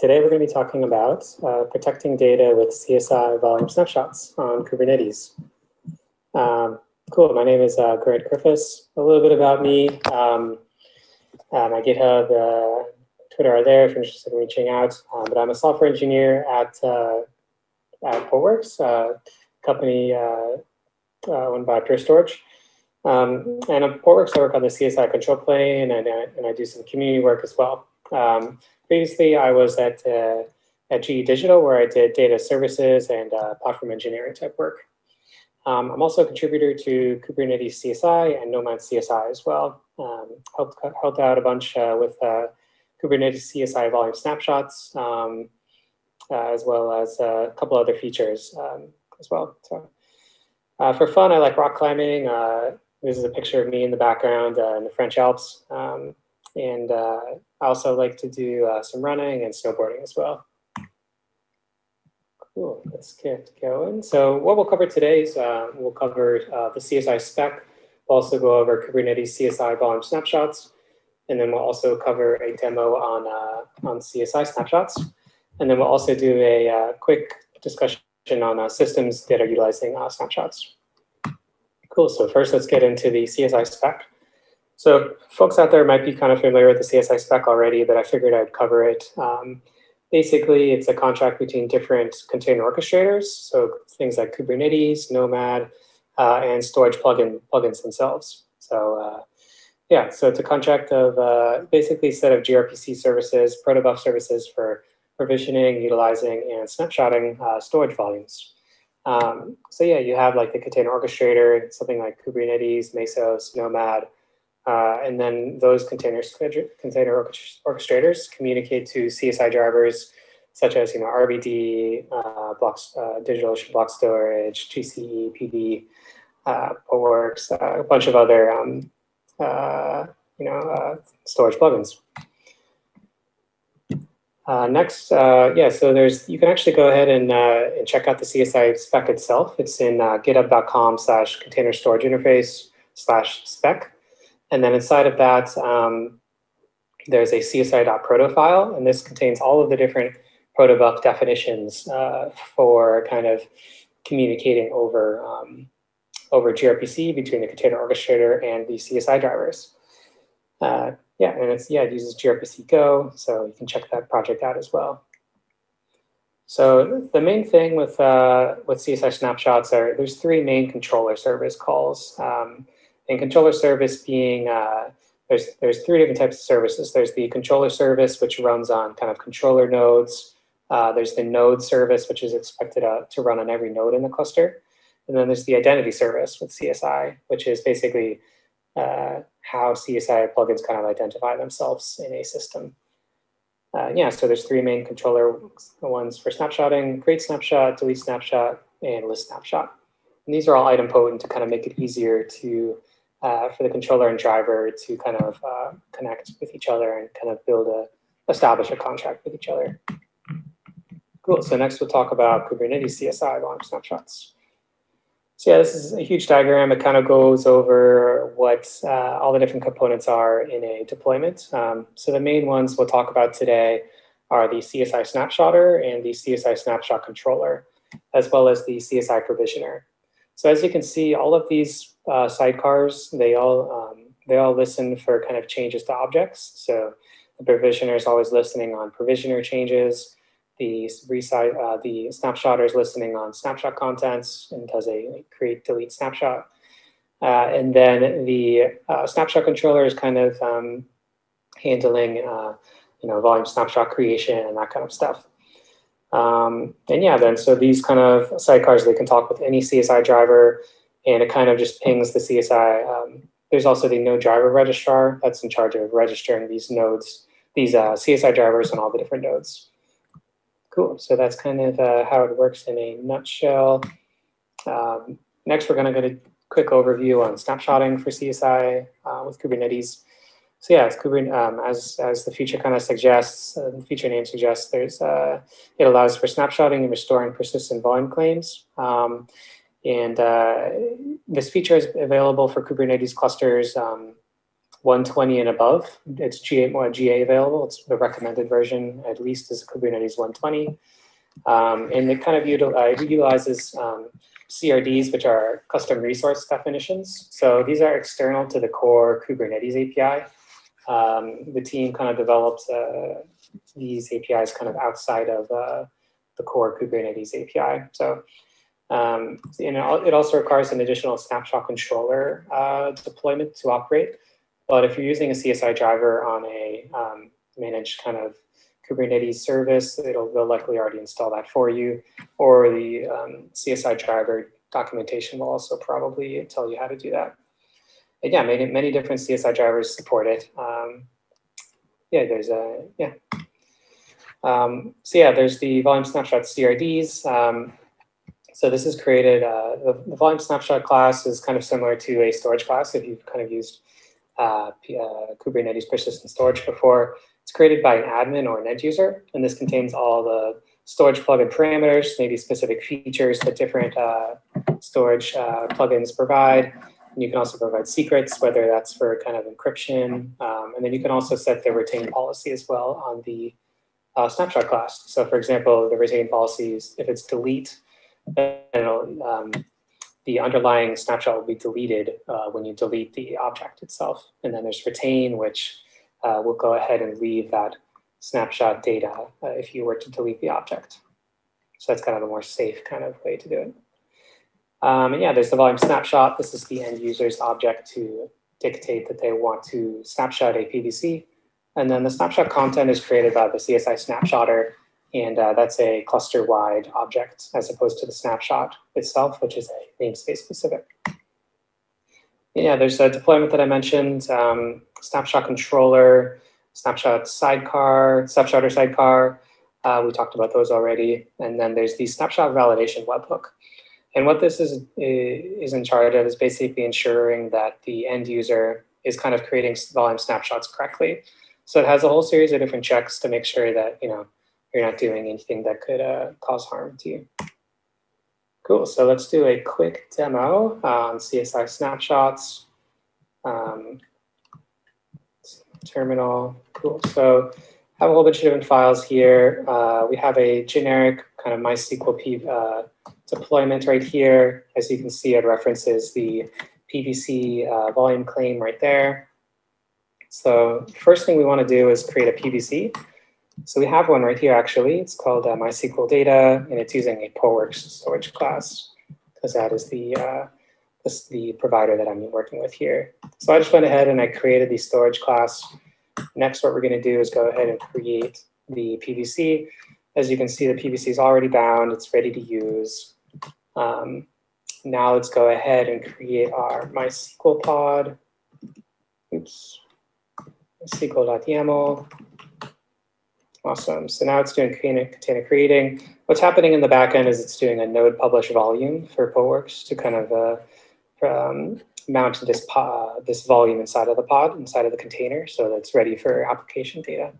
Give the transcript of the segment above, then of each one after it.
today we're going to be talking about uh, protecting data with CSI volume snapshots on Kubernetes. Um, cool, my name is uh, Grant Griffiths. A little bit about me. Um, uh, my GitHub, uh, Twitter are there if you're interested in reaching out. Um, but I'm a software engineer at, uh, at Portworx, a company uh, owned by Pure Storage. Um, and at Portworx, I work on the CSI control plane and, and I do some community work as well. Um, previously, I was at, uh, at GE Digital where I did data services and uh, platform engineering type work. Um, I'm also a contributor to Kubernetes CSI and Nomad CSI as well. Um, helped, helped out a bunch uh, with uh, Kubernetes CSI volume snapshots, um, uh, as well as a couple other features um, as well. So uh, for fun, I like rock climbing. this is a picture of me in the background in the French Alps. Um, and I also like to do some running and snowboarding as well. Cool, let's get going. So what we'll cover today is uh, we'll cover uh, the CSI spec. We'll also go over Kubernetes CSI volume snapshots. And then we'll also cover a demo on, uh, on CSI snapshots. And then we'll also do a uh, quick discussion on uh, systems that are utilizing uh, snapshots. Cool, so first let's get into the CSI spec. So folks out there might be kind of familiar with the CSI spec already, but I figured I'd cover it. Um, Basically, it's a contract between different container orchestrators, so things like Kubernetes, Nomad, uh, and storage plugin plugins themselves. So uh, yeah, so it's a contract of uh, basically a set of gRPC services, protobuf services for provisioning, utilizing, and snapshotting uh, storage volumes. Um, so yeah, you have like the container orchestrator, something like Kubernetes, Mesos, Nomad, uh, and then those containers, container orchestrators communicate to CSI drivers such as you know RBD, uh, blocks, uh, block storage, GCE, PD, uh, uh, a bunch of other um, uh, you know uh, storage plugins. next, yeah, so there's you can actually go ahead and, and check out the CSI spec itself. It's in github.com slash container storage interface slash spec. And then inside of that, um, there's a CSI.proto file, and this contains all of the different protobuf definitions uh, for kind of communicating over, um, over gRPC between the container orchestrator and the CSI drivers. Uh, yeah, and it's, yeah, it uses gRPC Go, so you can check that project out as well. So the main thing with, uh, with CSI snapshots are there's three main controller service calls. Um, and controller service being, uh, there's, there's three different types of services. There's the controller service, which runs on kind of controller nodes. Uh, there's the node service, which is expected uh, to run on every node in the cluster. And then there's the identity service with CSI, which is basically uh, how CSI plugins kind of identify themselves in a system. Uh, yeah, so there's three main controller ones for snapshotting, create snapshot, delete snapshot, and list snapshot. And these are all idempotent to kind of make it easier to uh, for the controller and driver to kind of uh, connect with each other and kind of build a, establish a contract with each other. Cool, so next we'll talk about Kubernetes CSI volume snapshots. So yeah, this is a huge diagram. It kind of goes over what uh, all the different components are in a deployment. Um, so the main ones we'll talk about today are the CSI snapshotter and the CSI snapshot controller, as well as the CSI provisioner. So as you can see, all of these uh, sidecars, they all um, they all listen for kind of changes to objects. So the provisioner is always listening on provisioner changes. The reside, uh, the snapshotter is listening on snapshot contents and does a create delete snapshot. Uh, and then the uh, snapshot controller is kind of um, handling uh, you know volume snapshot creation and that kind of stuff. Um, and yeah, then so these kind of sidecars, they can talk with any CSI driver and it kind of just pings the CSI. Um, there's also the node driver registrar that's in charge of registering these nodes, these uh, CSI drivers on all the different nodes. Cool, so that's kind of uh, how it works in a nutshell. Um, next, we're gonna get a quick overview on snapshotting for CSI uh, with Kubernetes. So yeah, it's Kubernetes, um, as, as the feature kind of suggests, uh, the feature name suggests, there's uh, it allows for snapshotting and restoring persistent volume claims. Um, and uh, this feature is available for Kubernetes clusters um, 120 and above. It's GA, more GA available. It's the recommended version, at least is Kubernetes 120. Um, and it kind of util uh, utilizes um, CRDs, which are custom resource definitions. So these are external to the core Kubernetes API. Um, the team kind of develops uh, these APIs kind of outside of uh, the core Kubernetes API. So um, it also requires an additional snapshot controller uh, deployment to operate. But if you're using a CSI driver on a um, managed kind of Kubernetes service, it'll, they'll likely already install that for you. Or the um, CSI driver documentation will also probably tell you how to do that. Yeah, many, many different CSI drivers support it. Um, yeah, there's a, yeah. Um, so yeah, there's the volume snapshot CRDs. Um, so this is created, uh, the, the, volume snapshot class is kind of similar to a storage class if you've kind of used uh, uh, Kubernetes persistent storage before. It's created by an admin or an end user, and this contains all the storage plugin parameters, maybe specific features that different uh, storage uh, plugins provide. And you can also provide secrets, whether that's for kind of encryption. Um, and then you can also set the retain policy as well on the uh, snapshot class. So for example, the retain policies, if it's delete, then um, the underlying snapshot will be deleted uh, when you delete the object itself. And then there's retain, which uh, will go ahead and leave that snapshot data uh, if you were to delete the object. So that's kind of a more safe kind of way to do it. Um, and yeah, there's the volume snapshot. This is the end user's object to dictate that they want to snapshot a PVC. And then the snapshot content is created by the CSI snapshotter. And uh, that's a cluster-wide object as opposed to the snapshot itself, which is a namespace specific. Yeah, there's a deployment that I mentioned, um, snapshot controller, snapshot sidecar, snapshotter sidecar. Uh, we talked about those already. And then there's the snapshot validation webhook. And what this is, is in charge of is basically ensuring that the end user is kind of creating volume snapshots correctly. So it has a whole series of different checks to make sure that, you know, you're not doing anything that could uh, cause harm to you. Cool, so let's do a quick demo on CSI snapshots. Um, terminal, cool. So have a whole bunch of different files here. Uh, we have a generic kind of MySQL P, uh, deployment right here. As you can see, it references the PVC uh, volume claim right there. So first thing we want to do is create a PVC. So we have one right here, actually. It's called uh, MySQL Data, and it's using a Portworx storage class because that is the, uh, this, the provider that I'm working with here. So I just went ahead and I created the storage class. Next, what we're going to do is go ahead and create the PVC. As you can see, the PVC is already bound. It's ready to use. Um, now let's go ahead and create our MySQL pod. Oops. MySQL.yaml. Awesome. So now it's doing container, creating. What's happening in the backend is it's doing a node publish volume for Portworx to kind of uh, um, mount this pod, this volume inside of the pod, inside of the container, so that's ready for application data.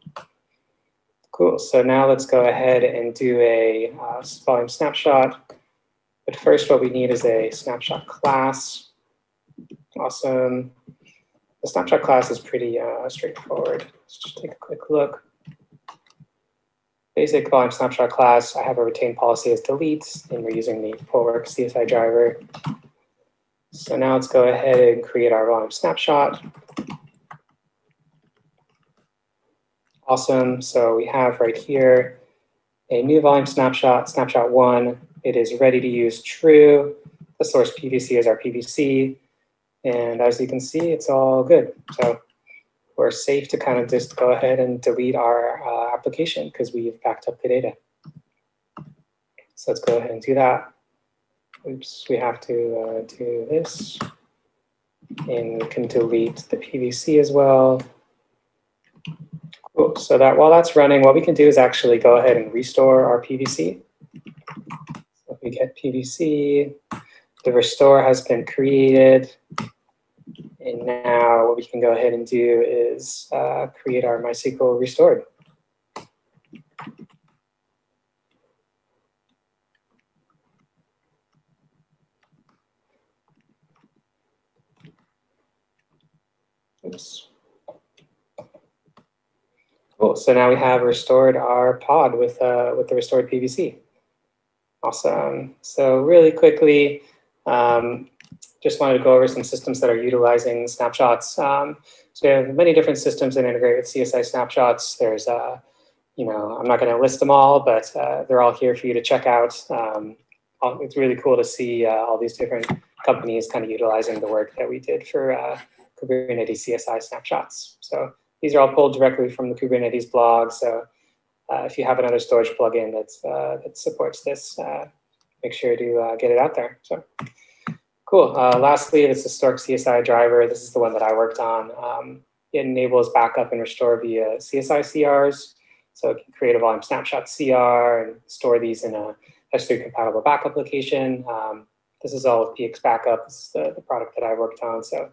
Cool. So now let's go ahead and do a uh, volume snapshot. But first, what we need is a snapshot class. Awesome. The snapshot class is pretty uh, straightforward. Let's just take a quick look basic volume snapshot class, I have a retain policy as delete, and we're using the Portworx CSI driver. So now let's go ahead and create our volume snapshot. Awesome, so we have right here a new volume snapshot, snapshot one. It is ready to use true. The source PVC is our PVC. And as you can see, it's all good. So we're safe to kind of just go ahead and delete our uh, application because we've backed up the data. So let's go ahead and do that. Oops, we have to uh, do this. And we can delete the PVC as well. Cool. So that while that's running, what we can do is actually go ahead and restore our PVC. So if we get PVC, the restore has been created. And now what we can go ahead and do is uh, create our MySQL restored. Oops. Cool. So now we have restored our pod with uh, with the restored PVC. Awesome. So really quickly, um, just wanted to go over some systems that are utilizing snapshots. Um, so we have many different systems that integrate with CSI snapshots. There's, uh, you know, I'm not going to list them all, but uh, they're all here for you to check out. Um, it's really cool to see uh, all these different companies kind of utilizing the work that we did for uh, Kubernetes CSI snapshots. So these are all pulled directly from the Kubernetes blog. So uh, if you have another storage plugin that's, uh, that supports this, uh, make sure to uh, get it out there. So cool. Uh, lastly, this is Stork CSI driver. This is the one that I worked on. Um, it enables backup and restore via CSI CRs. So it can create a volume snapshot CR and store these in a S3 compatible backup location. Um, this is all of PX Backup. This is the, the product that I worked on. So,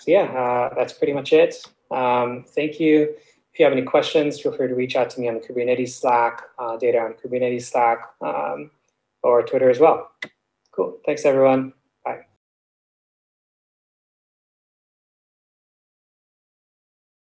so yeah, uh, that's pretty much it. Um, thank you. If you have any questions, feel free to reach out to me on the Kubernetes Slack, uh, data on Kubernetes Slack, um, or Twitter as well. Cool. Thanks, everyone.